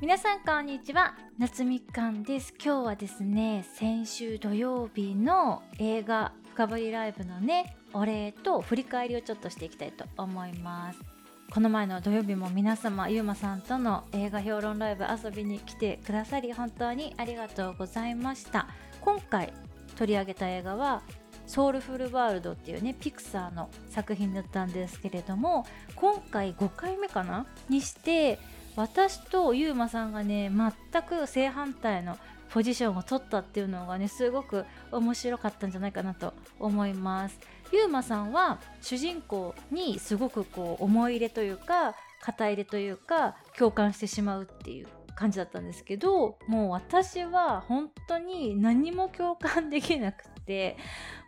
皆さんこんにちは。夏みかんです。今日はですね先週土曜日の映画深掘りライブのねお礼と振り返りをちょっとしていきたいと思います。この前の土曜日も皆様ゆうまさんとの映画評論ライブ遊びに来てくださり本当にありがとうございました。今回取り上げた映画はソウルフルワールドっていうねピクサーの作品だったんですけれども今回5回目かな？にして私とゆうまさんがね全く正反対のポジションを取ったっていうのがねすごく面白かったんじゃないかなと思います。ゆうまさんは主人公にすごくこう思い入れというか肩入れというか共感してしまうっていう感じだったんですけどもう私は本当に何も共感できなくて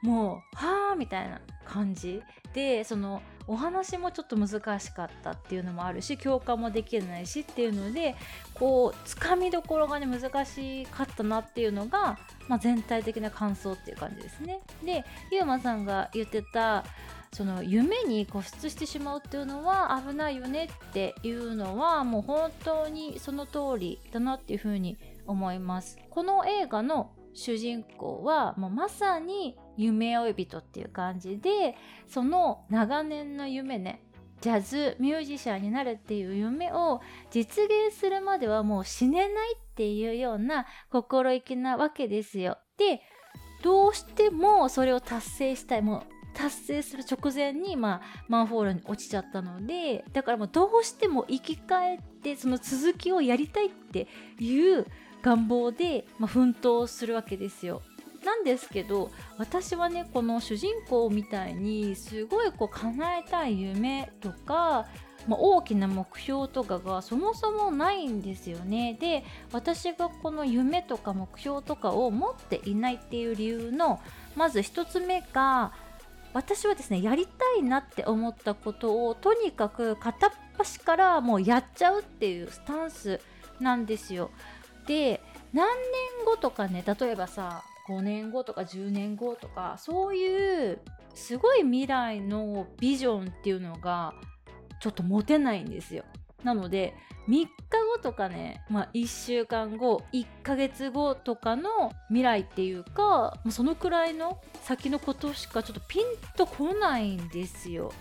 もうはあみたいな感じでそのお話もちょっと難しかったっていうのもあるし共感もできないしっていうのでこうつかみどころがね難しかったなっていうのが、まあ、全体的な感想っていう感じですね。でゆうまさんが言ってたその夢に固執してしまうっていうのは危ないよねっていうのはもう本当にその通りだなっていうふうに思います。この映画の主人公はもうまさに夢追い人っていう感じでその長年の夢ねジャズミュージシャンになるっていう夢を実現するまではもう死ねないっていうような心意気なわけですよ。で、どうしてもそれを達成したい。もう達成する直前に、まあ、マンホールに落ちちゃったので、だからもうどうしても生き返ってその続きをやりたいっていう願望で、まあ、奮闘するわけですよ。なんですけど私はねこの主人公みたいにすごいこう叶えたい夢とか、まあ、大きな目標とかがそもそもないんですよね。で私がこの夢とか目標とかを持っていないっていう理由のまず1つ目が私はですねやりたいなって思ったことをとにかく片っ端からもうやっちゃうっていうスタンスなんですよ。で何年後とかね例えばさ5年後とか10年後とかそういうすごい未来のビジョンっていうのがちょっと持てないんですよ。なので3日後とかね、まあ、1週間後1ヶ月後とかの未来っていうかそのくらいの先のことしかちょっとピンとこないんですよ。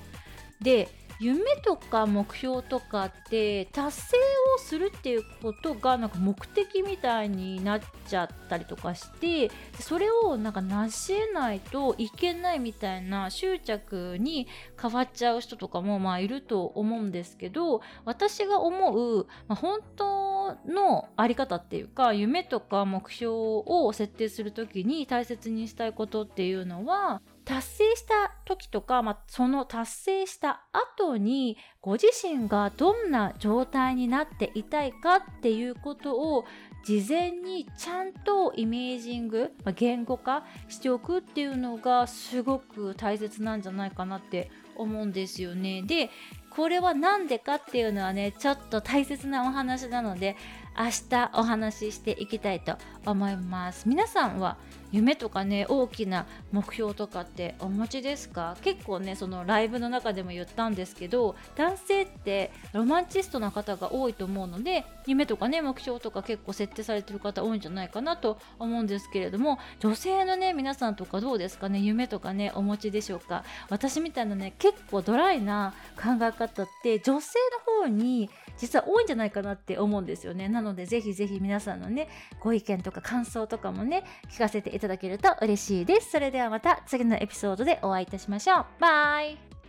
で夢とか目標とかって達成をするっていうことがなんか目的みたいになっちゃったりとかしてそれをなんか成し得ないといけないみたいな執着に変わっちゃう人とかもまあいると思うんですけど私が思う、まあ、本当のあり方っていうか夢とか目標を設定する時に大切にしたいことっていうのは達成した時とか、まあ、その達成した後にご自身がどんな状態になっていたいかっていうことを事前にちゃんとイメージング、まあ、言語化しておくっていうのがすごく大切なんじゃないかなって思うんですよね。で、これは何でかっていうのはね、ちょっと大切なお話なので、明日お話ししていきたいと思います。皆さんは夢とかね大きな目標とかってお持ちですか？結構ねそのライブの中でも言ったんですけど男性ってロマンチストな方が多いと思うので夢とかね目標とか結構設定されてる方多いんじゃないかなと思うんですけれども女性のね皆さんとかどうですかね？夢とかねお持ちでしょうか？私みたいなね結構ドライな考え方って女性の方に実は多いんじゃないかなって思うんですよねなのでぜひぜひ皆さんのねご意見とか感想とかもね聞かせていただけると嬉しいです。それではまた次のエピソードでお会いいたしましょう。バイ